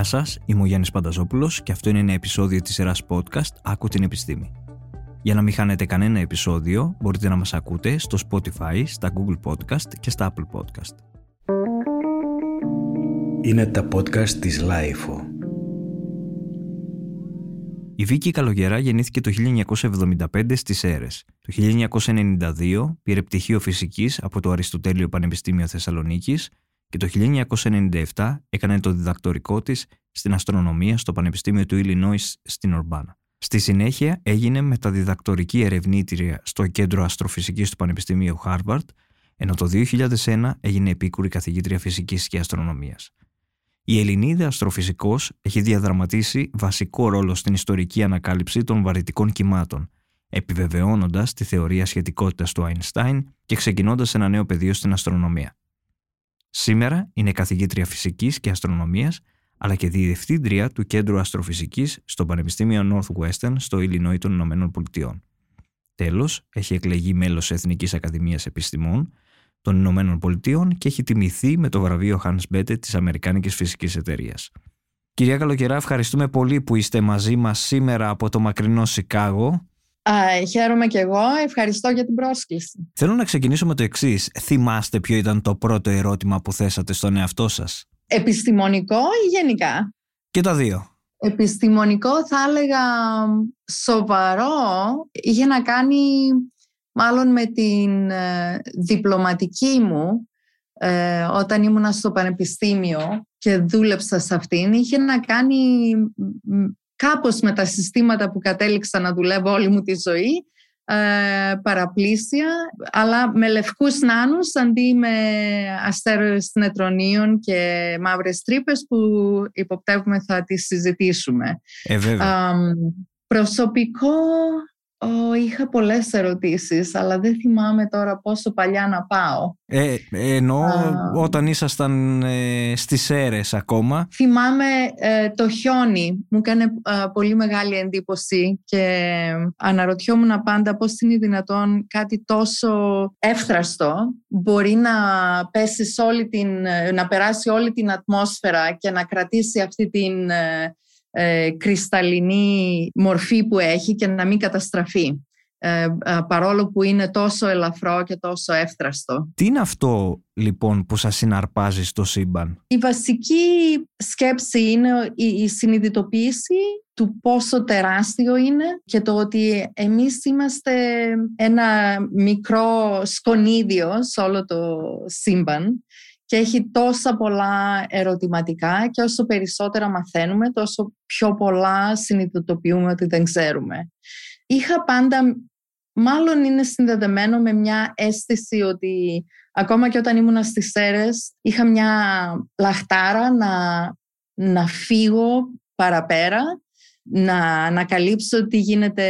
Γεια σας, είμαι ο Γιάννης Πανταζόπουλος και αυτό είναι ένα επεισόδιο της σειράς podcast «Άκου την επιστήμη». Για να μην χάνετε κανένα επεισόδιο, μπορείτε να μας ακούτε στο Spotify, στα Google Podcast και στα Apple Podcast. Είναι τα podcast της Lifeo. Η Βίκη Καλογερά γεννήθηκε το 1975 στις Έρες. Το 1992 πήρε πτυχίο φυσικής από το Αριστοτέλειο Πανεπιστήμιο Θεσσαλονίκης και το 1997 έκανε το διδακτορικό της στην αστρονομία στο Πανεπιστήμιο του Illinois στην Ορμπάνα. Στη συνέχεια έγινε μεταδιδακτορική ερευνήτρια στο Κέντρο Αστροφυσικής του Πανεπιστημίου Harvard, ενώ το 2001 έγινε επίκουρη καθηγήτρια φυσικής και αστρονομίας. Η Ελληνίδα αστροφυσικός έχει διαδραματίσει βασικό ρόλο στην ιστορική ανακάλυψη των βαρυτικών κυμάτων, επιβεβαιώνοντας τη θεωρία σχετικότητας του Einstein και ξεκινώντας ένα νέο πεδίο στην αστρονομία. Σήμερα είναι καθηγήτρια φυσικής και αστρονομίας, αλλά και διευθύντρια του Κέντρου Αστροφυσικής στο Πανεπιστήμιο Northwestern στο Illinois των Ηνωμένων Πολιτειών. Τέλος, έχει εκλεγεί μέλος Εθνικής Ακαδημίας Επιστημών των Ηνωμένων Πολιτειών και έχει τιμηθεί με το βραβείο Hans Bethe της Αμερικάνικης Φυσικής Εταιρείας. Κυρία Καλοκαιρά, ευχαριστούμε πολύ που είστε μαζί μας σήμερα από το μακρινό Σικάγο. Α, χαίρομαι και εγώ. Ευχαριστώ για την πρόσκληση. Θέλω να ξεκινήσω με το εξής. Θυμάστε ποιο ήταν το πρώτο ερώτημα που θέσατε στον εαυτό σας; Επιστημονικό ή γενικά; Και τα δύο. Επιστημονικό θα έλεγα σοβαρό. Είχε να κάνει μάλλον με την ε, διπλωματική μου ε, όταν ήμουν στο πανεπιστήμιο και δούλεψα σε αυτήν. Είχε να κάνει κάπως με τα συστήματα που κατέληξα να δουλεύω όλη μου τη ζωή, ε, παραπλήσια, αλλά με λευκούς νάνους αντί με αστέρες νετρονίων και μαύρες τρύπες που υποπτεύουμε θα τις συζητήσουμε. Ε, βέβαια. προσωπικό Oh, είχα πολλές ερωτήσεις, αλλά δεν θυμάμαι τώρα πόσο παλιά να πάω. Ε, ενώ όταν ήσασταν ε, στις αίρες ακόμα. Θυμάμαι ε, το χιόνι. Μου έκανε πολύ μεγάλη εντύπωση και αναρωτιόμουν πάντα πώς είναι δυνατόν κάτι τόσο εύθραστο μπορεί να, πέσει όλη την, να περάσει όλη την ατμόσφαιρα και να κρατήσει αυτή την ε, κρυσταλλινή μορφή που έχει και να μην καταστραφεί. Ε, ε, παρόλο που είναι τόσο ελαφρό και τόσο εύθραστο. Τι είναι αυτό λοιπόν που σας συναρπάζει στο σύμπαν; Η βασική σκέψη είναι η, συνειδητοποίηση του πόσο τεράστιο είναι και το ότι εμείς είμαστε ένα μικρό σκονίδιο σε όλο το σύμπαν και έχει τόσα πολλά ερωτηματικά και όσο περισσότερα μαθαίνουμε, τόσο πιο πολλά συνειδητοποιούμε ότι δεν ξέρουμε. Είχα πάντα, μάλλον είναι συνδεδεμένο με μια αίσθηση ότι ακόμα και όταν ήμουν στις ΣΕΡΕΣ είχα μια λαχτάρα να, να φύγω παραπέρα, να ανακαλύψω τι γίνεται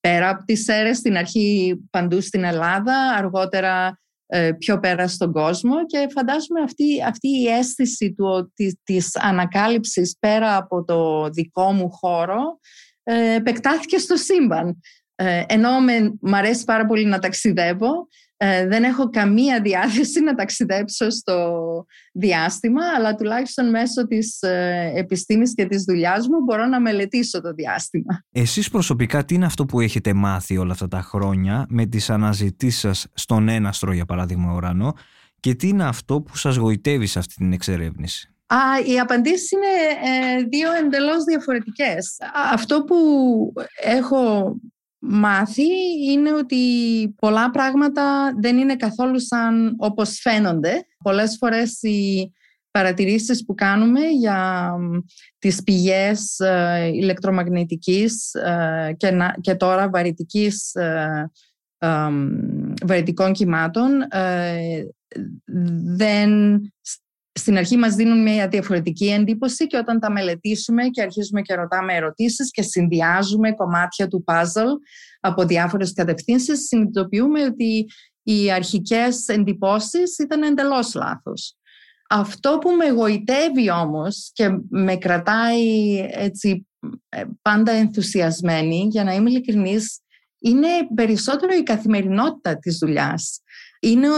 πέρα από τις ΣΕΡΕΣ, στην αρχή παντού στην Ελλάδα, αργότερα ε, πιο πέρα στον κόσμο και φαντάζομαι αυτή, αυτή η αίσθηση του, της, της ανακάλυψης πέρα από το δικό μου χώρο ε, επεκτάθηκε στο σύμπαν. Ε, ενώ με, μ' αρέσει πάρα πολύ να ταξιδεύω, ε, δεν έχω καμία διάθεση να ταξιδέψω στο διάστημα, αλλά τουλάχιστον μέσω της ε, επιστήμης και της δουλειάς μου μπορώ να μελετήσω το διάστημα. Εσείς προσωπικά τι είναι αυτό που έχετε μάθει όλα αυτά τα χρόνια με τις αναζητήσεις σας στον έναστρο για παράδειγμα ουρανό και τι είναι αυτό που σας γοητεύει σε αυτή την εξερεύνηση; Α, οι απαντήσεις είναι ε, δύο εντελώς διαφορετικές. Αυτό που έχω μάθει είναι ότι πολλά πράγματα δεν είναι καθόλου σαν όπως φαίνονται. Πολλές φορές οι παρατηρήσεις που κάνουμε για τις πηγές ε, ηλεκτρομαγνητικής ε, και, και τώρα βαρυτικής ε, βαρυτικών κυμάτων δεν στην αρχή μας δίνουν μια διαφορετική εντύπωση και όταν τα μελετήσουμε και αρχίζουμε και ρωτάμε ερωτήσεις και συνδυάζουμε κομμάτια του puzzle από διάφορες κατευθύνσεις, συνειδητοποιούμε ότι οι αρχικές εντυπώσεις ήταν εντελώς λάθος. Αυτό που με γοητεύει όμως και με κρατάει έτσι ε, πάντα ενθουσιασμένη, για να είμαι ειλικρινής, είναι περισσότερο η καθημερινότητα της δουλειάς. Είναι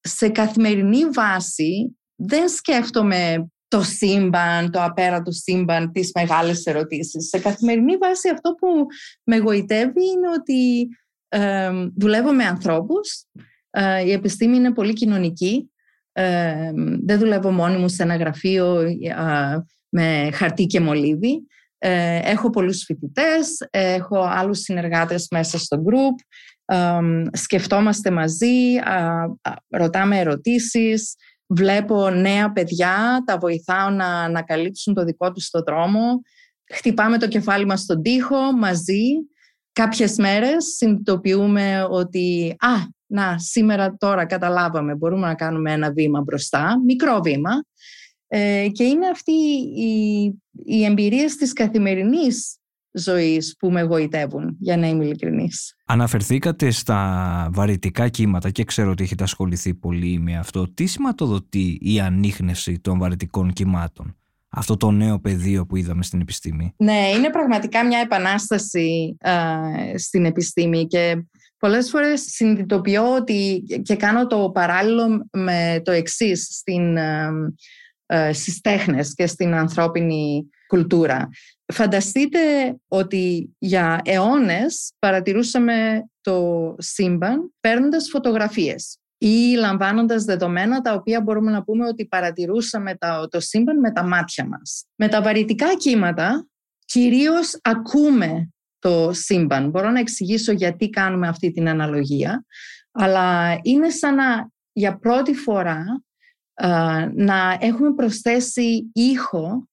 σε καθημερινή βάση δεν σκέφτομαι το σύμπαν, το απέραντο σύμπαν, τις μεγάλες ερωτήσεις. Σε καθημερινή βάση αυτό που με γοητεύει είναι ότι ε, δουλεύω με ανθρώπους, ε, η επιστήμη είναι πολύ κοινωνική, ε, δεν δουλεύω μόνη μου σε ένα γραφείο με χαρτί και μολύβι. έχω πολλούς φοιτητές, έχω άλλους συνεργάτες μέσα στο group, σκεφτόμαστε μαζί, ρωτάμε ερωτήσεις, βλέπω νέα παιδιά, τα βοηθάω να ανακαλύψουν το δικό τους το δρόμο, χτυπάμε το κεφάλι μας στον τοίχο μαζί. Κάποιες μέρες συνειδητοποιούμε ότι «Α, να, σήμερα τώρα καταλάβαμε, μπορούμε να κάνουμε ένα βήμα μπροστά, μικρό βήμα». Ε, και είναι αυτή η, η εμπειρία της καθημερινής ζωής που με γοητεύουν, για να είμαι ειλικρινής. Αναφερθήκατε στα βαρυτικά κύματα και ξέρω ότι έχετε ασχοληθεί πολύ με αυτό. Τι σηματοδοτεί η ανείχνευση των βαρυτικών κυμάτων, αυτό το νέο πεδίο που είδαμε στην επιστήμη. Ναι, είναι πραγματικά μια επανάσταση στην επιστήμη και πολλές φορές συνειδητοποιώ ότι και κάνω το παράλληλο με το εξής στην, στις τέχνες και στην ανθρώπινη κουλτούρα. Φανταστείτε ότι για αιώνες παρατηρούσαμε το σύμπαν παίρνοντας φωτογραφίες ή λαμβάνοντας δεδομένα τα οποία μπορούμε να πούμε ότι παρατηρούσαμε το σύμπαν με τα μάτια μας. Με τα βαρυτικά κύματα κυρίως ακούμε το σύμπαν. Μπορώ να εξηγήσω γιατί κάνουμε αυτή την αναλογία, αλλά είναι σαν να για πρώτη φορά να έχουμε προσθέσει ήχο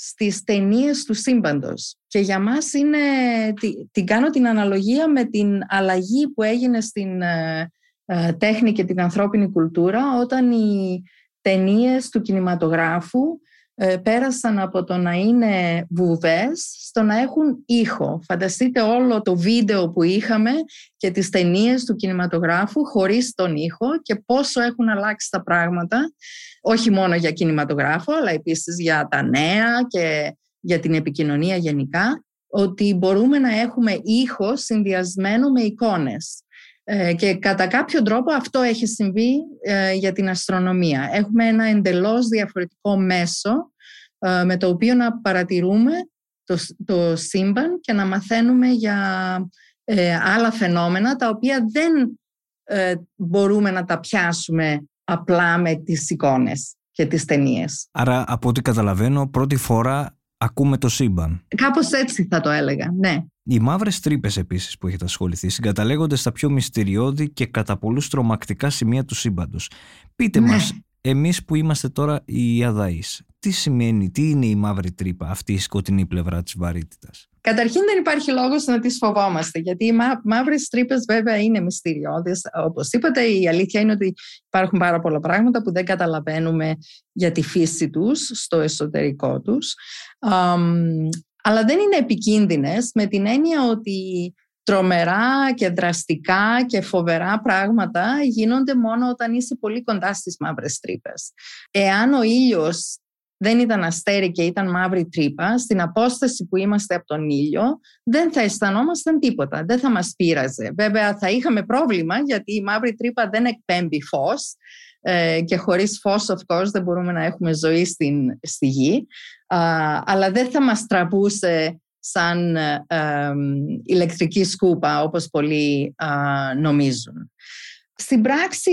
στις ταινίες του σύμπαντος. Και για μας είναι, την κάνω την αναλογία με την αλλαγή που έγινε στην ε, ε, τέχνη και την ανθρώπινη κουλτούρα όταν οι ταινίες του κινηματογράφου ε, πέρασαν από το να είναι βουβές στο να έχουν ήχο. Φανταστείτε όλο το βίντεο που είχαμε και τις ταινίες του κινηματογράφου χωρίς τον ήχο και πόσο έχουν αλλάξει τα πράγματα, όχι μόνο για κινηματογράφο, αλλά επίσης για τα νέα και για την επικοινωνία γενικά, ότι μπορούμε να έχουμε ήχο συνδυασμένο με εικόνες. Ε, και κατά κάποιο τρόπο αυτό έχει συμβεί ε, για την αστρονομία. Έχουμε ένα εντελώς διαφορετικό μέσο ε, με το οποίο να παρατηρούμε το, το σύμπαν και να μαθαίνουμε για άλλα φαινόμενα τα οποία δεν μπορούμε να τα πιάσουμε απλά με τις εικόνες και τις ταινίες. Άρα από ό,τι καταλαβαίνω πρώτη φορά ακούμε το σύμπαν. Κάπως έτσι θα το έλεγα, ναι. Οι μαύρες τρύπες επίσης που έχετε ασχοληθεί συγκαταλέγονται στα πιο μυστηριώδη και κατά πολλούς τρομακτικά σημεία του σύμπαντος. Πείτε ναι. μας, εμείς που είμαστε τώρα οι αδαείς, τι σημαίνει, τι είναι η μαύρη τρύπα, αυτή η σκοτεινή πλευρά της βαρύτητας; Καταρχήν δεν υπάρχει λόγος να τις φοβόμαστε, γιατί οι μαύρες τρύπες βέβαια είναι μυστηριώδεις. Όπως είπατε, η αλήθεια είναι ότι υπάρχουν πάρα πολλά πράγματα που δεν καταλαβαίνουμε για τη φύση τους στο εσωτερικό τους αλλά δεν είναι επικίνδυνες με την έννοια ότι τρομερά και δραστικά και φοβερά πράγματα γίνονται μόνο όταν είσαι πολύ κοντά στις μαύρες τρύπες. Εάν ο ήλιος δεν ήταν αστέρι και ήταν μαύρη τρύπα, στην απόσταση που είμαστε από τον ήλιο δεν θα αισθανόμασταν τίποτα, δεν θα μας πείραζε. Βέβαια θα είχαμε πρόβλημα γιατί η μαύρη τρύπα δεν εκπέμπει φως ε, και χωρίς φως of course δεν μπορούμε να έχουμε ζωή στην, στη γη αλλά δεν θα μας τραβούσε σαν ε, ηλεκτρική σκούπα όπως πολλοί νομίζουν. Στην πράξη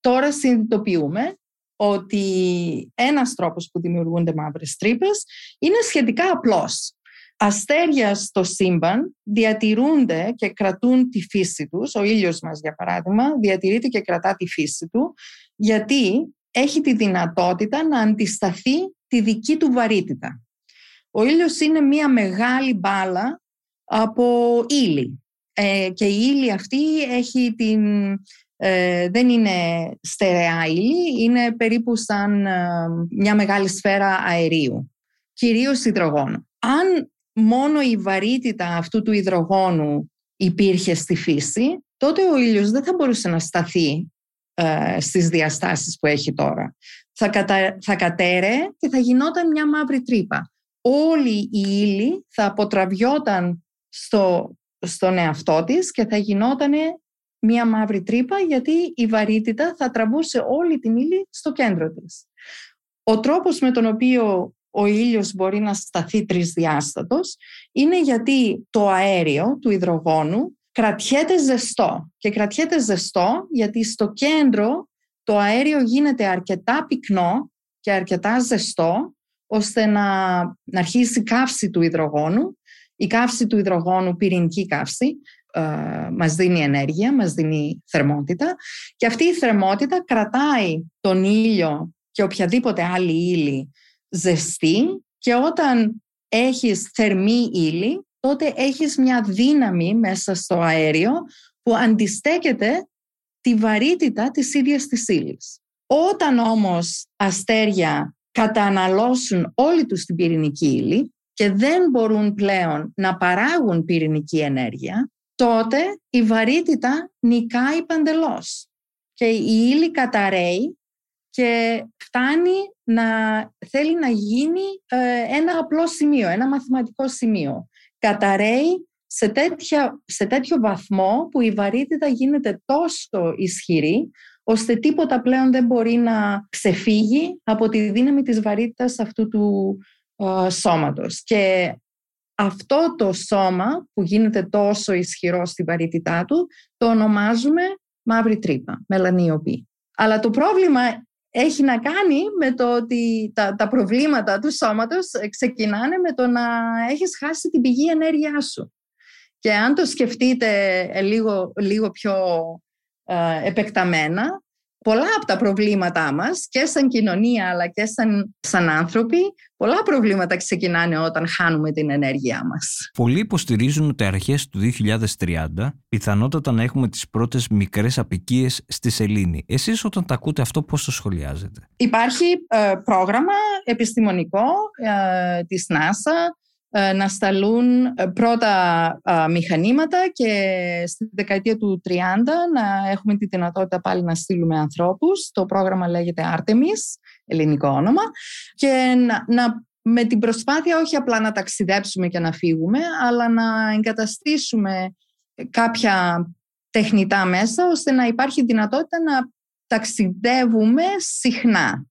τώρα συνειδητοποιούμε ότι ένας τρόπος που δημιουργούνται μαύρες τρύπες είναι σχετικά απλός. Αστέρια στο σύμπαν διατηρούνται και κρατούν τη φύση τους, ο ήλιος μας για παράδειγμα διατηρείται και κρατά τη φύση του, γιατί έχει τη δυνατότητα να αντισταθεί τη δική του βαρύτητα. Ο ήλιος είναι μία μεγάλη μπάλα από ύλη ε, και η ύλη αυτή έχει την, ε, δεν είναι στερεά ύλη, είναι περίπου σαν ε, μια μεγάλη σφαίρα αερίου, κυρίως υδρογόνο. Αν μόνο η βαρύτητα αυτού του υδρογόνου υπήρχε στη φύση, τότε ο ήλιος δεν θα μπορούσε να σταθεί ε, στις διαστάσεις που έχει τώρα. Θα, κατα... θα κατέρε και θα γινόταν μια μαύρη τρύπα. Όλη η ύλη θα αποτραβιόταν στο, στον εαυτό της και θα γινόταν μια μαύρη τρύπα γιατί η βαρύτητα θα τραβούσε όλη την ύλη στο κέντρο της. Ο τρόπος με τον οποίο ο ήλιος μπορεί να σταθεί τρισδιάστατος είναι γιατί το αέριο του υδρογόνου κρατιέται ζεστό. Και κρατιέται ζεστό γιατί στο κέντρο το αέριο γίνεται αρκετά πυκνό και αρκετά ζεστό ώστε να, να αρχίσει η καύση του υδρογόνου. Η καύση του υδρογόνου, πυρηνική καύση, ε, μας δίνει ενέργεια, μας δίνει θερμότητα και αυτή η θερμότητα κρατάει τον ήλιο και οποιαδήποτε άλλη ύλη ζεστή και όταν έχεις θερμή ύλη τότε έχεις μια δύναμη μέσα στο αέριο που αντιστέκεται τη βαρύτητα της ίδιας της ύλης. Όταν όμως αστέρια καταναλώσουν όλη τους την πυρηνική ύλη και δεν μπορούν πλέον να παράγουν πυρηνική ενέργεια, τότε η βαρύτητα νικάει παντελώς και η ύλη καταραίει και φτάνει να θέλει να γίνει ε, ένα απλό σημείο, ένα μαθηματικό σημείο. Καταραίει σε, τέτοια, σε τέτοιο βαθμό που η βαρύτητα γίνεται τόσο ισχυρή ώστε τίποτα πλέον δεν μπορεί να ξεφύγει από τη δύναμη της βαρύτητας αυτού του ε, σώματος. Και αυτό το σώμα που γίνεται τόσο ισχυρό στη βαρύτητά του το ονομάζουμε μαύρη τρύπα, μελανιοπή. Αλλά το πρόβλημα έχει να κάνει με το ότι τα, τα προβλήματα του σώματος ξεκινάνε με το να έχεις χάσει την πηγή ενέργειά σου. Και αν το σκεφτείτε λίγο, λίγο πιο ε, επεκταμένα, πολλά από τα προβλήματά μας και σαν κοινωνία αλλά και σαν, σαν άνθρωποι πολλά προβλήματα ξεκινάνε όταν χάνουμε την ενέργειά μας. Πολλοί υποστηρίζουν ότι αρχές του 2030 πιθανότατα να έχουμε τις πρώτες μικρές απικίες στη σελήνη. Εσείς όταν τα ακούτε αυτό πώς το σχολιάζετε; Υπάρχει ε, πρόγραμμα επιστημονικό ε, της NASA ε, να σταλούν ε, πρώτα μηχανήματα και στη δεκαετία του 30 να έχουμε τη δυνατότητα πάλι να στείλουμε ανθρώπους. Το πρόγραμμα λέγεται Artemis, ελληνικό όνομα, και να, με την προσπάθεια όχι απλά να ταξιδέψουμε και να φύγουμε, αλλά να εγκαταστήσουμε κάποια τεχνητά μέσα, ώστε να υπάρχει δυνατότητα να ταξιδεύουμε συχνά.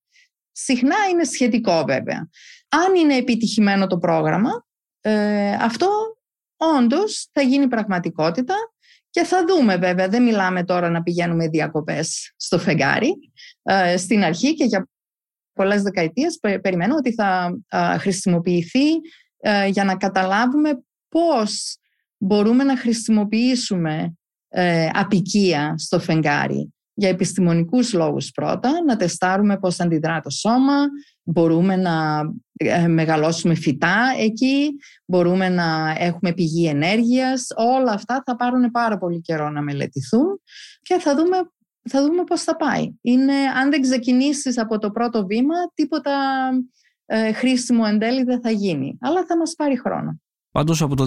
Συχνά είναι σχετικό βέβαια. Αν είναι επιτυχημένο το πρόγραμμα, ε, αυτό όντως θα γίνει πραγματικότητα και θα δούμε βέβαια, δεν μιλάμε τώρα να πηγαίνουμε διακοπές στο φεγγάρι. Ε, στην αρχή και για πολλές δεκαετίες περιμένω ότι θα χρησιμοποιηθεί ε, για να καταλάβουμε πώς μπορούμε να χρησιμοποιήσουμε ε, απικία στο φεγγάρι. Για επιστημονικούς λόγους πρώτα, να τεστάρουμε πώς αντιδρά το σώμα, μπορούμε να ε, μεγαλώσουμε φυτά εκεί, μπορούμε να έχουμε πηγή ενέργειας. Όλα αυτά θα πάρουν πάρα πολύ καιρό να μελετηθούν και θα δούμε, θα δούμε πώς θα πάει. Είναι, αν δεν ξεκινήσεις από το πρώτο βήμα, τίποτα ε, χρήσιμο εν τέλει δεν θα γίνει. Αλλά θα μας πάρει χρόνο. Πάντως από το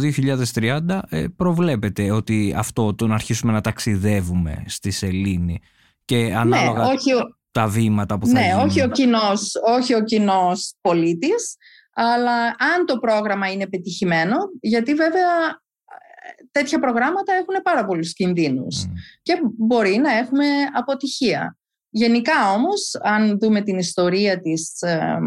2030 ε, προβλέπετε ότι αυτό το να αρχίσουμε να ταξιδεύουμε στη σελήνη και ναι, ανάλογα ναι, όχι, τα βήματα που θα ναι, γίνουν. όχι ο κοινός, όχι ο κοινός πολίτης, αλλά αν το πρόγραμμα είναι πετυχημένο, γιατί βέβαια ε, τέτοια προγράμματα έχουν πάρα πολλούς κινδύνους και μπορεί να έχουμε αποτυχία. Γενικά όμως, αν δούμε την ιστορία της ε,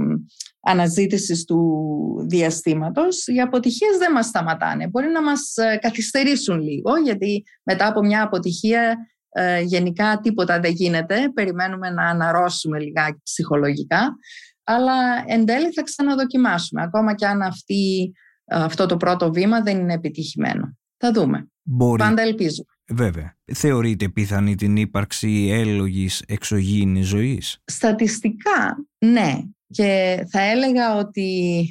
αναζήτησης του διαστήματος, οι αποτυχίες δεν μας σταματάνε. Μπορεί να μας ε, καθυστερήσουν λίγο, γιατί μετά από μια αποτυχία ε, γενικά τίποτα δεν γίνεται. Περιμένουμε να αναρρώσουμε λιγάκι ψυχολογικά. Αλλά εν τέλει θα ξαναδοκιμάσουμε. Ακόμα και αν αυτή, αυτό το πρώτο βήμα δεν είναι επιτυχημένο. Θα δούμε. Μπορεί. Πάντα ελπίζω. Βέβαια. Θεωρείτε πιθανή την ύπαρξη έλογης εξωγήινης ζωής; Στατιστικά, ναι. Και θα έλεγα ότι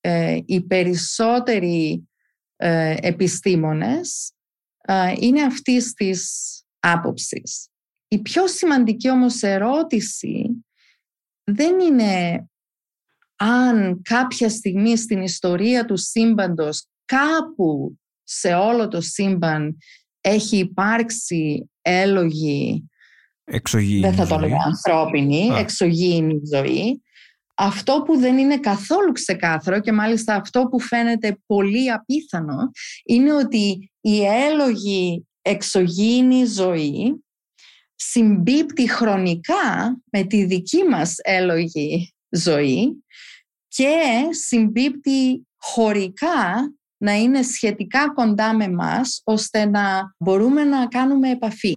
ε, οι περισσότεροι ε, επιστήμονες ε, είναι αυτής της άποψης. Η πιο σημαντική όμως ερώτηση δεν είναι αν κάποια στιγμή στην ιστορία του σύμπαντος κάπου σε όλο το σύμπαν έχει υπάρξει έλογη εξωγήινη δεν θα το έλεγα ανθρώπινη, Α. εξωγήινη ζωή. Αυτό που δεν είναι καθόλου ξεκάθαρο και μάλιστα αυτό που φαίνεται πολύ απίθανο είναι ότι η έλογη εξωγήινη ζωή συμπίπτει χρονικά με τη δική μας έλογη ζωή και συμπίπτει χωρικά να είναι σχετικά κοντά με μας ώστε να μπορούμε να κάνουμε επαφή.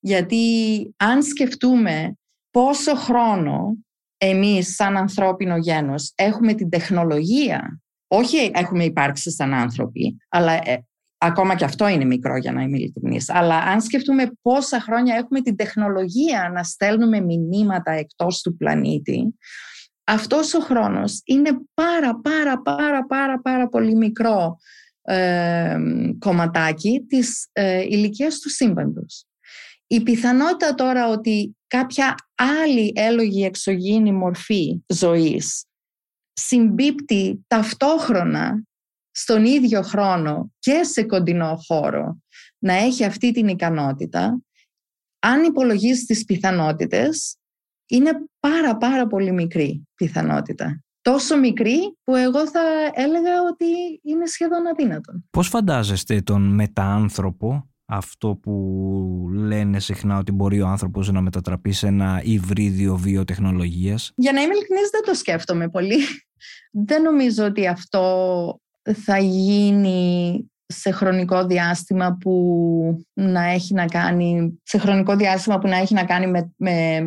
Γιατί αν σκεφτούμε πόσο χρόνο εμείς σαν ανθρώπινο γένος έχουμε την τεχνολογία, όχι έχουμε υπάρξει σαν άνθρωποι, αλλά ε, ακόμα και αυτό είναι μικρό για να είμαι ειλικρινής, αλλά αν σκεφτούμε πόσα χρόνια έχουμε την τεχνολογία να στέλνουμε μηνύματα εκτός του πλανήτη, αυτός ο χρόνος είναι πάρα πάρα πάρα πάρα πάρα πολύ μικρό ε, κομματάκι της ε, ηλικίας του σύμπαντος. Η πιθανότητα τώρα ότι κάποια άλλη έλογη εξωγήινη μορφή ζωής συμπίπτει ταυτόχρονα στον ίδιο χρόνο και σε κοντινό χώρο να έχει αυτή την ικανότητα, αν υπολογίσει τις πιθανότητες, είναι πάρα πάρα πολύ μικρή πιθανότητα. Τόσο μικρή που εγώ θα έλεγα ότι είναι σχεδόν αδύνατον. Πώς φαντάζεστε τον μετάανθρωπο αυτό που λένε συχνά ότι μπορεί ο άνθρωπος να μετατραπεί σε ένα υβρίδιο βιοτεχνολογίας; Για να είμαι ειλικρινής δεν το σκέφτομαι πολύ. Δεν νομίζω ότι αυτό θα γίνει σε χρονικό διάστημα που να έχει να κάνει σε χρονικό διάστημα που να έχει να κάνει με, με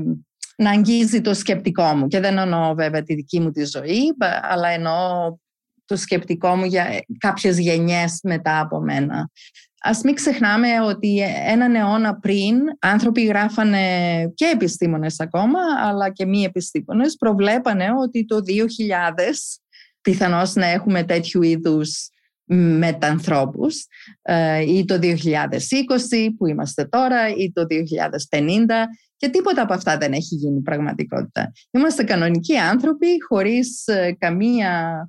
να αγγίζει το σκεπτικό μου και δεν εννοώ βέβαια τη δική μου τη ζωή αλλά εννοώ το σκεπτικό μου για κάποιες γενιές μετά από μένα. Ας μην ξεχνάμε ότι έναν αιώνα πριν άνθρωποι γράφανε και επιστήμονες ακόμα, αλλά και μη επιστήμονες, προβλέπανε ότι το 2000 πιθανώς να έχουμε τέτοιου είδους μετανθρώπους ε, ή το 2020 που είμαστε τώρα ή το 2050 και τίποτα από αυτά δεν έχει γίνει πραγματικότητα. Είμαστε κανονικοί άνθρωποι χωρίς ε, καμία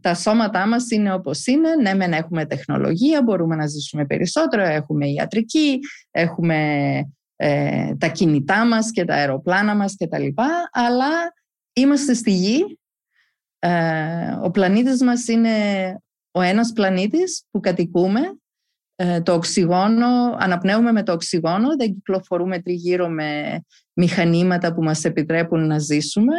τα σώματά μας είναι όπως είναι. Ναι, μεν έχουμε τεχνολογία, μπορούμε να ζήσουμε περισσότερο, έχουμε ιατρική, έχουμε ε, τα κινητά μας και τα αεροπλάνα μας και τα λοιπά, αλλά είμαστε στη γη. Ε, ο πλανήτης μας είναι ο ένας πλανήτης που κατοικούμε. Ε, το οξυγόνο, αναπνέουμε με το οξυγόνο, δεν κυκλοφορούμε τριγύρω με μηχανήματα που μας επιτρέπουν να ζήσουμε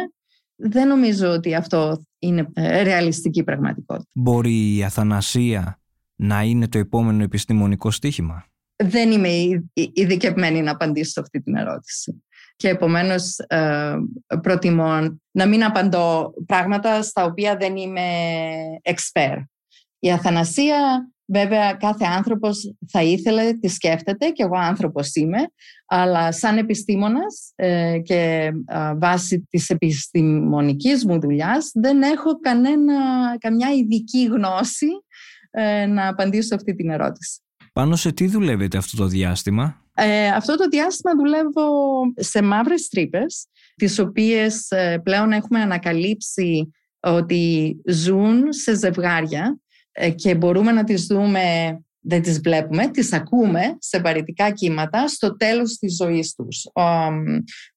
δεν νομίζω ότι αυτό είναι ε, ρεαλιστική πραγματικότητα. Μπορεί η αθανασία να είναι το επόμενο επιστημονικό στίχημα. Δεν είμαι ειδικευμένη να απαντήσω αυτή την ερώτηση. Και επομένως ε, προτιμώ να μην απαντώ πράγματα στα οποία δεν είμαι expert. Η αθανασία Βέβαια, κάθε άνθρωπος θα ήθελε, τη σκέφτεται και εγώ άνθρωπος είμαι, αλλά σαν επιστήμονας ε, και βάσει της επιστημονικής μου δουλειάς δεν έχω κανένα, καμιά ειδική γνώση ε, να απαντήσω αυτή την ερώτηση. Πάνω σε τι δουλεύετε αυτό το διάστημα; Ε, αυτό το διάστημα δουλεύω σε μαύρες τρύπες, τις οποίες πλέον έχουμε ανακαλύψει ότι ζουν σε ζευγάρια ε, και μπορούμε να τις δούμε, δεν τις βλέπουμε, τις ακούμε σε παρητικά κύματα στο τέλος της ζωής τους.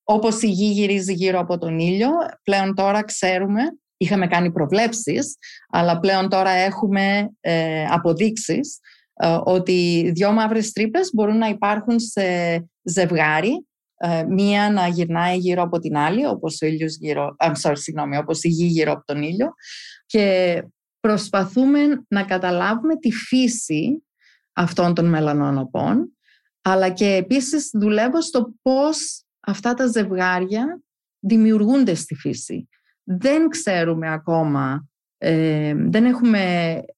Όπως η γη γυρίζει γύρω από τον ήλιο, πλέον τώρα ξέρουμε, είχαμε κάνει προβλέψεις, αλλά πλέον τώρα έχουμε ε, αποδείξεις ε, ότι δυο μαύρες τρύπες μπορούν να υπάρχουν σε ζευγάρι μία να γυρνάει γύρω από την άλλη, όπως, ο ήλιος γύρω, sorry, όπως η γη γύρω από τον ήλιο. Και προσπαθούμε να καταλάβουμε τη φύση αυτών των μελανόνοπων, αλλά και επίσης δουλεύω στο πώς αυτά τα ζευγάρια δημιουργούνται στη φύση. Δεν ξέρουμε ακόμα, ε, δεν έχουμε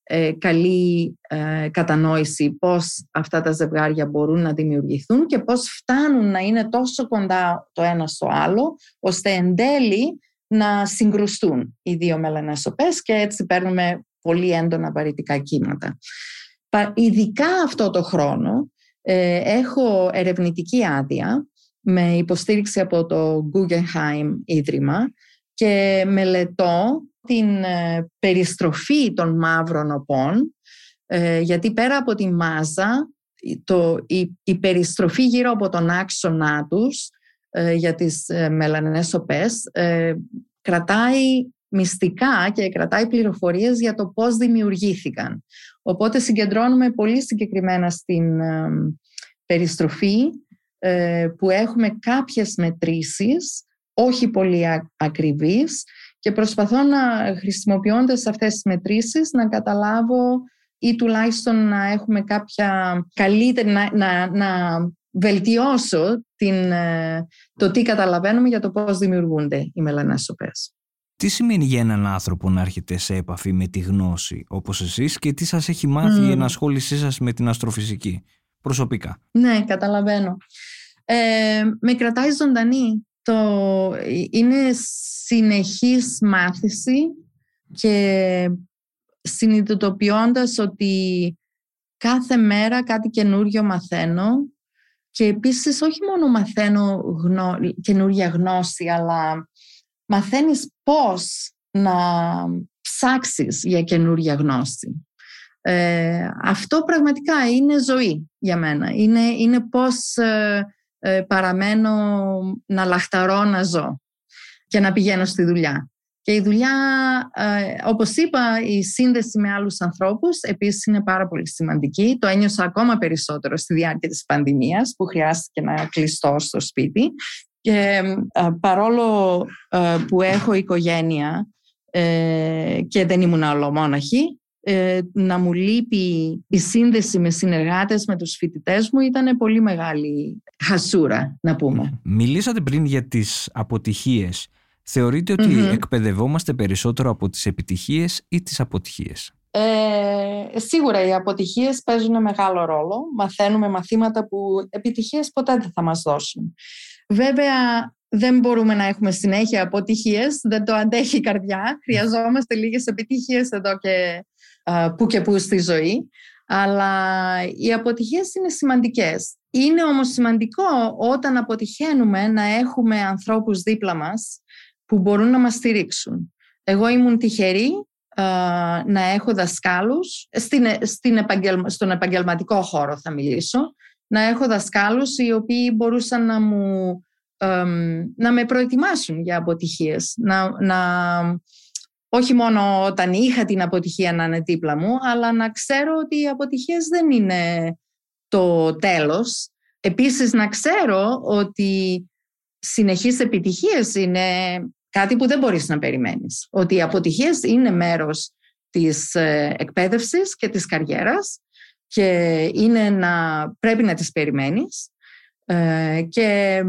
ε, καλή ε, κατανόηση πώς αυτά τα ζευγάρια μπορούν να δημιουργηθούν και πώς φτάνουν να είναι τόσο κοντά το ένα στο άλλο, ώστε εν τέλει να συγκρουστούν οι δύο μελανέσοπες και έτσι παίρνουμε πολύ έντονα παρητικά κύματα. Ειδικά αυτό το χρόνο ε, έχω ερευνητική άδεια με υποστήριξη από το Guggenheim Ίδρυμα και μελετώ την ε, περιστροφή των μαύρων οπών ε, γιατί πέρα από τη μάζα το, η, η περιστροφή γύρω από τον άξονά τους για τις μελανές οπές κρατάει μυστικά και κρατάει πληροφορίες για το πώς δημιουργήθηκαν. Οπότε συγκεντρώνουμε πολύ συγκεκριμένα στην περιστροφή ε, που έχουμε κάποιες μετρήσεις όχι πολύ ακριβής και προσπαθώ να χρησιμοποιώντας αυτές τις μετρήσεις να καταλάβω ή τουλάχιστον να έχουμε κάποια καλύτερη, να, να, να βελτιώσω την, ε, το τι καταλαβαίνουμε για το πώς δημιουργούνται οι μελανέσοπες. Τι σημαίνει για έναν άνθρωπο να έρχεται σε επαφή με τη γνώση όπως εσείς και τι σας έχει μάθει η ενασχόλησή σας με την αστροφυσική προσωπικά; Ναι, καταλαβαίνω. Ε, με κρατάει ζωντανή. Το, είναι συνεχής μάθηση και συνειδητοποιώντας ότι κάθε μέρα κάτι καινούριο μαθαίνω και επίσης όχι μόνο μαθαίνω γνω, καινούργια γνώση αλλά μαθαίνεις πώς να ψάξεις για καινούργια γνώση. Ε, αυτό πραγματικά είναι ζωή για μένα. Είναι, είναι πώς ε, ε, παραμένω να λαχταρώ να ζω και να πηγαίνω στη δουλειά. Και η δουλειά, όπως είπα, η σύνδεση με άλλους ανθρώπους επίσης είναι πάρα πολύ σημαντική. Το ένιωσα ακόμα περισσότερο στη διάρκεια της πανδημίας που χρειάστηκε να κλειστώ στο σπίτι. Και παρόλο που έχω οικογένεια και δεν ήμουν ολομόναχη, ε, να μου λείπει η σύνδεση με συνεργάτες με τους φοιτητές μου ήταν πολύ μεγάλη χασούρα να πούμε. Μιλήσατε πριν για τις αποτυχίες. Θεωρείτε εκπαιδευόμαστε περισσότερο από τις επιτυχίες ή τις αποτυχίες; Ε, σίγουρα οι αποτυχίες παίζουν μεγάλο ρόλο. Μαθαίνουμε μαθήματα που επιτυχίες ποτέ δεν θα μας δώσουν. Βέβαια δεν μπορούμε να έχουμε συνέχεια αποτυχίες, δεν το αντέχει η καρδιά. Χρειαζόμαστε λίγες επιτυχίες εδώ και που και που στη ζωή. Αλλά οι αποτυχίες είναι σημαντικές. Είναι όμως σημαντικό όταν αποτυχαίνουμε να έχουμε ανθρώπους δίπλα μας που μπορούν να μας στηρίξουν. Εγώ ήμουν τυχερή να έχω δασκάλους, στην, στην στον επαγγελματικό χώρο θα μιλήσω, να έχω δασκάλους οι οποίοι μπορούσαν να, μου, να με προετοιμάσουν για αποτυχίες, να, να, όχι μόνο όταν είχα την αποτυχία να είναι δίπλα μου, αλλά να ξέρω ότι οι αποτυχίες δεν είναι το τέλος. Επίσης να ξέρω ότι συνεχείς επιτυχίες είναι κάτι που δεν μπορείς να περιμένεις. Ότι οι αποτυχίες είναι μέρος της ε, εκπαίδευσης και της καριέρας και είναι να, πρέπει να τις περιμένεις ε, και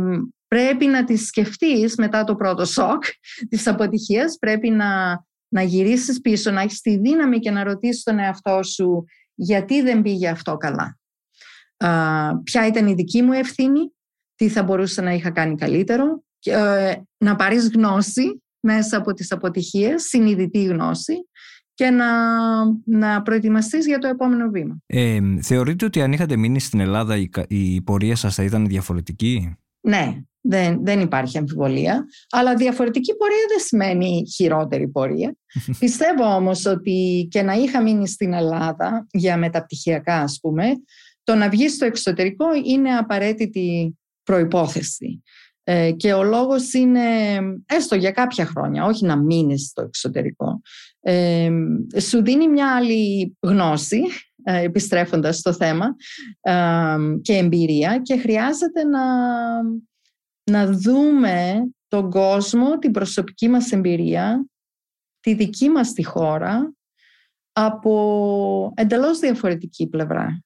πρέπει να τις σκεφτείς μετά το πρώτο σοκ της αποτυχίας, πρέπει να να γυρίσεις πίσω, να έχεις τη δύναμη και να ρωτήσεις τον εαυτό σου γιατί δεν πήγε αυτό καλά. ποια ήταν η δική μου ευθύνη, τι θα μπορούσα να είχα κάνει καλύτερο, και, ε, να πάρεις γνώση μέσα από τις αποτυχίες, συνειδητή γνώση και να, να προετοιμαστείς για το επόμενο βήμα. Ε, θεωρείτε ότι αν είχατε μείνει στην Ελλάδα η, η πορεία σας θα ήταν διαφορετική; Ναι, δεν, δεν υπάρχει αμφιβολία. Αλλά διαφορετική πορεία δεν σημαίνει χειρότερη πορεία. Πιστεύω όμως ότι και να είχα μείνει στην Ελλάδα για μεταπτυχιακά ας πούμε, το να βγεις στο εξωτερικό είναι απαραίτητη προϋπόθεση. Ε, και ο λόγος είναι έστω για κάποια χρόνια, όχι να μείνεις στο εξωτερικό. Ε, σου δίνει μια άλλη γνώση, ε, επιστρέφοντας στο θέμα, ε, και εμπειρία και χρειάζεται να να δούμε τον κόσμο, την προσωπική μας εμπειρία, τη δική μας τη χώρα από εντελώς διαφορετική πλευρά.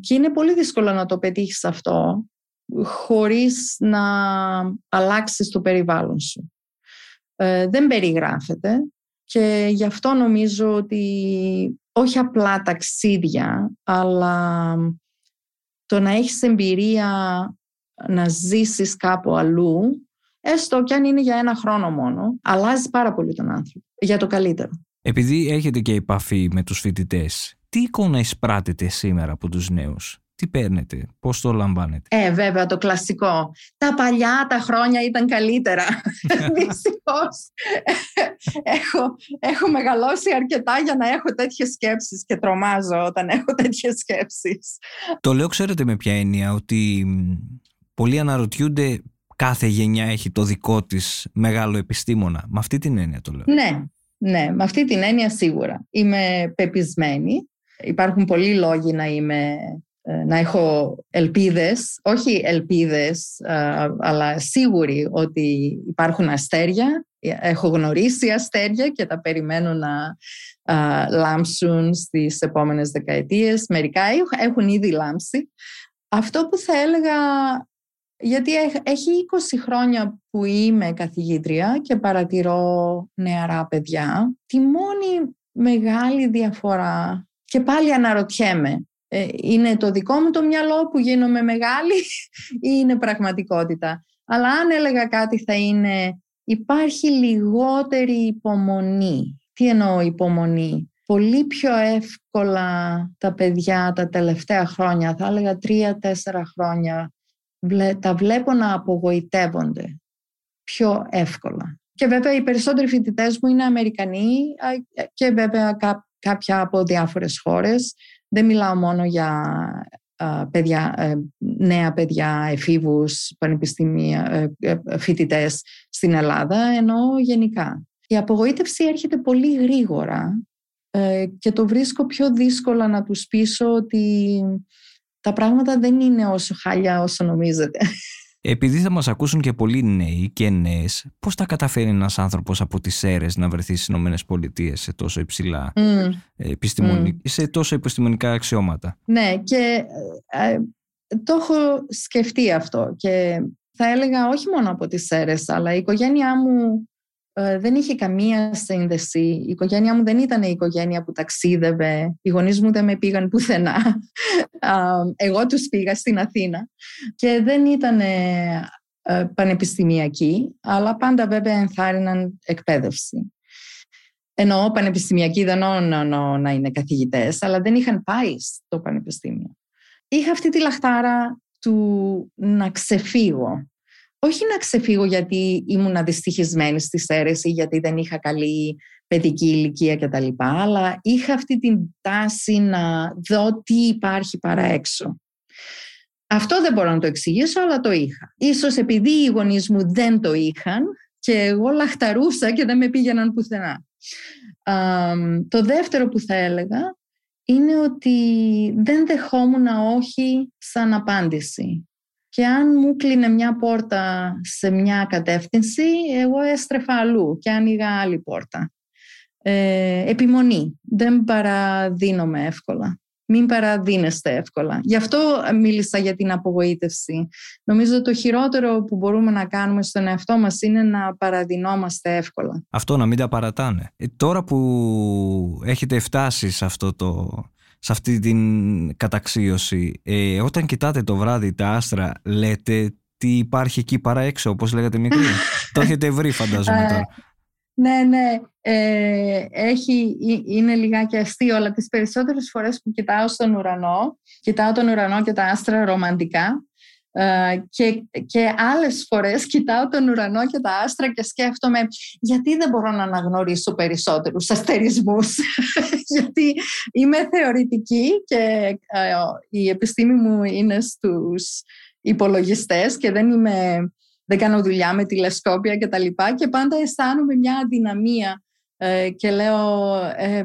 και είναι πολύ δύσκολο να το πετύχεις αυτό χωρίς να αλλάξεις το περιβάλλον σου. Ε, δεν περιγράφεται και γι' αυτό νομίζω ότι όχι απλά ταξίδια, αλλά το να έχεις εμπειρία να ζήσεις κάπου αλλού, έστω και αν είναι για ένα χρόνο μόνο, αλλάζει πάρα πολύ τον άνθρωπο, για το καλύτερο. Επειδή έχετε και επαφή με τους φοιτητές, τι εικόνα εισπράττετε σήμερα από τους νέους, τι παίρνετε, πώς το λαμβάνετε; Ε, βέβαια, το κλασικό. Τα παλιά τα χρόνια ήταν καλύτερα. Δυστυχώς. έχω, έχω μεγαλώσει αρκετά για να έχω τέτοιες σκέψεις και τρομάζω όταν έχω τέτοιες σκέψεις. Το λέω, ξέρετε με ποια έννοια, ότι πολλοί αναρωτιούνται κάθε γενιά έχει το δικό της μεγάλο επιστήμονα. Με αυτή την έννοια το λέω. Ναι, ναι, με αυτή την έννοια σίγουρα. Είμαι πεπισμένη. Υπάρχουν πολλοί λόγοι να είμαι ε, να έχω ελπίδες, όχι ελπίδες, αλλά σίγουρη ότι υπάρχουν αστέρια. Έχω γνωρίσει αστέρια και τα περιμένω να λάμψουν στις επόμενες δεκαετίες. Μερικά έχουν ήδη λάμψει. Αυτό που θα έλεγα, γιατί έχει 20 χρόνια που είμαι καθηγήτρια και παρατηρώ νεαρά παιδιά, τη μόνη μεγάλη διαφορά και πάλι αναρωτιέμαι ε, είναι το δικό μου το μυαλό που γίνομαι μεγάλη ή είναι πραγματικότητα. Αλλά αν έλεγα κάτι θα είναι υπάρχει λιγότερη υπομονή. Τι εννοώ υπομονή; Πολύ πιο εύκολα τα παιδιά τα τελευταία χρόνια, θα έλεγα τρία-τέσσερα χρόνια, τα βλέπω να απογοητεύονται πιο εύκολα. Και βέβαια οι περισσότεροι φοιτητές μου είναι Αμερικανοί και βέβαια κάποια από διάφορες χώρες. Δεν μιλάω μόνο για παιδιά, ε, νέα παιδιά, εφήβους, πανεπιστήμια, ε, ε, φοιτητές στην Ελλάδα, ενώ γενικά. Η απογοήτευση έρχεται πολύ γρήγορα και το βρίσκω πιο δύσκολο να τους πείσω ότι τα πράγματα δεν είναι όσο χάλια όσο νομίζετε. Επειδή θα μας ακούσουν και πολλοί νέοι και νέες, πώς θα καταφέρει ένας άνθρωπος από τις αίρες να βρεθεί στις Ηνωμένες Πολιτείες σε τόσο υψηλά σε τόσο επιστημονικά αξιώματα; Ναι και ε, το έχω σκεφτεί αυτό και θα έλεγα όχι μόνο από τις αίρες αλλά η οικογένειά μου ε, δεν είχε καμία σύνδεση. Η οικογένειά μου δεν ήταν η οικογένεια που ταξίδευε. Οι γονείς μου δεν με πήγαν πουθενά. Εγώ τους πήγα στην Αθήνα. Και δεν ήταν ε, πανεπιστημιακοί, αλλά πάντα βέβαια ενθάρρυναν εκπαίδευση. Εννοώ πανεπιστημιακοί δεν εννοώ να είναι καθηγητές, αλλά δεν είχαν πάει στο πανεπιστήμιο. Είχα αυτή τη λαχτάρα του να ξεφύγω όχι να ξεφύγω γιατί ήμουν αντιστοιχισμένη στη αίρεση, γιατί δεν είχα καλή παιδική ηλικία κτλ. Αλλά είχα αυτή την τάση να δω τι υπάρχει παρά έξω. Αυτό δεν μπορώ να το εξηγήσω, αλλά το είχα. Ίσως επειδή οι γονείς μου δεν το είχαν και εγώ λαχταρούσα και δεν με πήγαιναν πουθενά. το δεύτερο που θα έλεγα είναι ότι δεν δεχόμουν όχι σαν απάντηση. Και αν μου κλείνε μια πόρτα σε μια κατεύθυνση, εγώ έστρεφα αλλού και άνοιγα άλλη πόρτα. Ε, επιμονή. Δεν παραδίνομαι εύκολα. Μην παραδίνεστε εύκολα. Γι' αυτό μίλησα για την απογοήτευση. Νομίζω το χειρότερο που μπορούμε να κάνουμε στον εαυτό μας είναι να παραδεινόμαστε εύκολα. Αυτό να μην τα παρατάνε. Ε, τώρα που έχετε φτάσει σε αυτό το σε αυτή την καταξίωση. Ε, όταν κοιτάτε το βράδυ τα άστρα, λέτε τι υπάρχει εκεί παρά έξω, όπως λέγατε μικρή. το έχετε βρει φαντάζομαι ε, τώρα. Ναι, ναι. Ε, έχει, είναι λιγάκι αστείο, αλλά τις περισσότερες φορές που κοιτάω στον ουρανό, κοιτάω τον ουρανό και τα άστρα ρομαντικά ε, και, και άλλες φορές κοιτάω τον ουρανό και τα άστρα και σκέφτομαι γιατί δεν μπορώ να αναγνωρίσω περισσότερους αστερισμούς γιατί είμαι θεωρητική και ε, η επιστήμη μου είναι στους υπολογιστές και δεν, είμαι, δεν κάνω δουλειά με τηλεσκόπια και τα λοιπά και πάντα αισθάνομαι μια αδυναμία ε, και λέω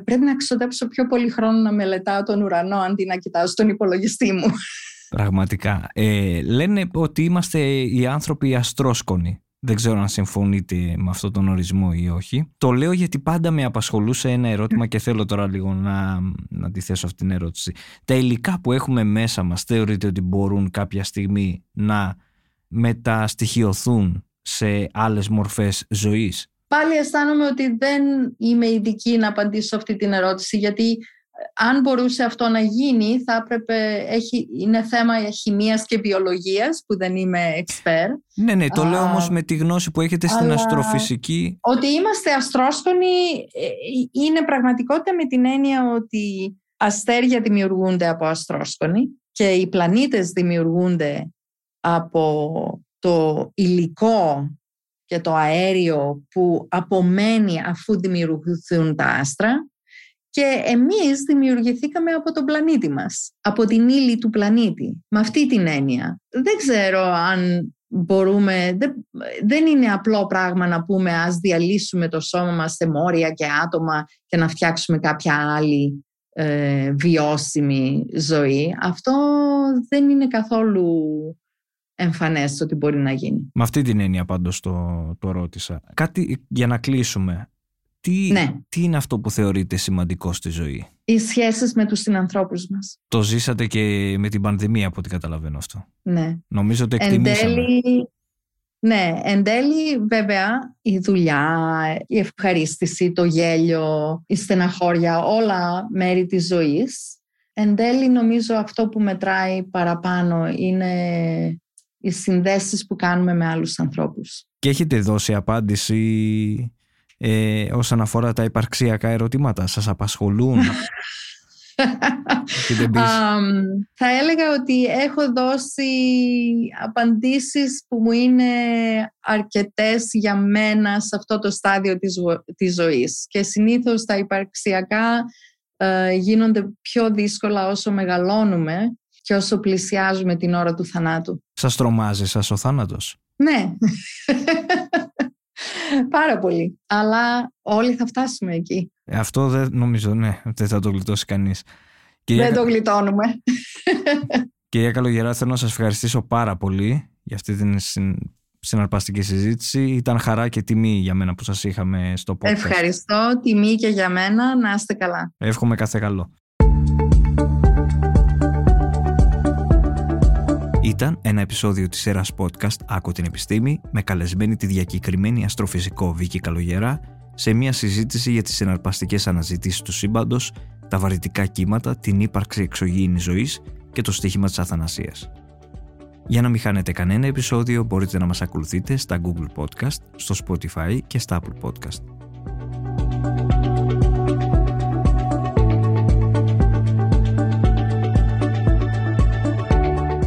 πρέπει να ξοδέψω πιο πολύ χρόνο να μελετάω τον ουρανό αντί να κοιτάω στον υπολογιστή μου. Πραγματικά. Ε, λένε ότι είμαστε οι άνθρωποι αστρόσκονοι. Δεν ξέρω αν συμφωνείτε με αυτόν τον ορισμό ή όχι. Το λέω γιατί πάντα με απασχολούσε ένα ερώτημα και θέλω τώρα λίγο να, να τη θέσω αυτή την ερώτηση. Τα υλικά που έχουμε μέσα μας θεωρείτε ότι μπορούν κάποια στιγμή να μεταστοιχειωθούν σε άλλες μορφές ζωής; Πάλι αισθάνομαι ότι δεν είμαι ειδική να απαντήσω αυτή την ερώτηση γιατί αν μπορούσε αυτό να γίνει, θα έπρεπε, έχει, είναι θέμα χημίας και βιολογίας που δεν είμαι εξπέρ. Ναι, ναι, το λέω όμως με τη γνώση που έχετε στην αστροφυσική. Ότι είμαστε αστρόσκονοι ε, είναι πραγματικότητα με την έννοια ότι αστέρια δημιουργούνται από αστρόσκονοι και οι πλανήτες δημιουργούνται από το υλικό και το αέριο που απομένει αφού δημιουργηθούν τα άστρα και εμείς δημιουργηθήκαμε από τον πλανήτη μας, από την ύλη του πλανήτη, με αυτή την έννοια. Δεν ξέρω αν μπορούμε, δεν, είναι απλό πράγμα να πούμε ας διαλύσουμε το σώμα μας σε μόρια και άτομα και να φτιάξουμε κάποια άλλη ε, βιώσιμη ζωή, αυτό δεν είναι καθόλου εμφανές ότι μπορεί να γίνει. Με αυτή την έννοια πάντως το, το ρώτησα. Κάτι για να κλείσουμε. Τι, Ναι. τι είναι αυτό που θεωρείτε σημαντικό στη ζωή; Οι σχέσεις με τους συνανθρώπους μας. Το ζήσατε και με την πανδημία από ό,τι καταλαβαίνω αυτό. Ναι. Νομίζω ότι Εν εκτιμήσαμε. τέλει, ναι, εν τέλει βέβαια η δουλειά, η ευχαρίστηση, το γέλιο, η στεναχώρια, όλα μέρη της ζωής. Εν τέλει νομίζω αυτό που μετράει παραπάνω είναι οι συνδέσεις που κάνουμε με άλλους ανθρώπους. Και έχετε δώσει απάντηση ε, όσον αφορά τα υπαρξιακά ερωτήματα. Σας απασχολούν; Έχετε μπει- Αμ, θα έλεγα ότι έχω δώσει απαντήσεις που μου είναι αρκετές για μένα σε αυτό το στάδιο της, ζω- της ζωής. Και συνήθως τα υπαρξιακά ε, γίνονται πιο δύσκολα όσο μεγαλώνουμε και όσο πλησιάζουμε την ώρα του θανάτου. Σας τρομάζει σας ο θάνατος; Ναι, πάρα πολύ. Αλλά όλοι θα φτάσουμε εκεί. Ε, Αυτό δεν νομίζω, ναι, δεν θα το γλιτώσει κανείς. Κυρία, Δεν το γλιτώνουμε. κυρία Καλογερά, θέλω να σας ευχαριστήσω πάρα πολύ για αυτή την συν, συναρπαστική συζήτηση. Ήταν χαρά και τιμή για μένα που σας είχαμε στο podcast. Ευχαριστώ. Τιμή και για μένα. Να είστε καλά. Εύχομαι κάθε καλό. Ήταν ένα επεισόδιο της σειράς podcast «Άκου την επιστήμη» με καλεσμένη τη διακεκριμένη αστροφυσικό Βίκη Καλογερά σε μια συζήτηση για τις συναρπαστικές αναζητήσεις του σύμπαντος, τα βαρυτικά κύματα, την ύπαρξη εξωγήινης ζωής και το στοίχημα της αθανασίας. Για να μην χάνετε κανένα επεισόδιο μπορείτε να μας ακολουθείτε στα Google Podcast, στο Spotify και στα Apple Podcast.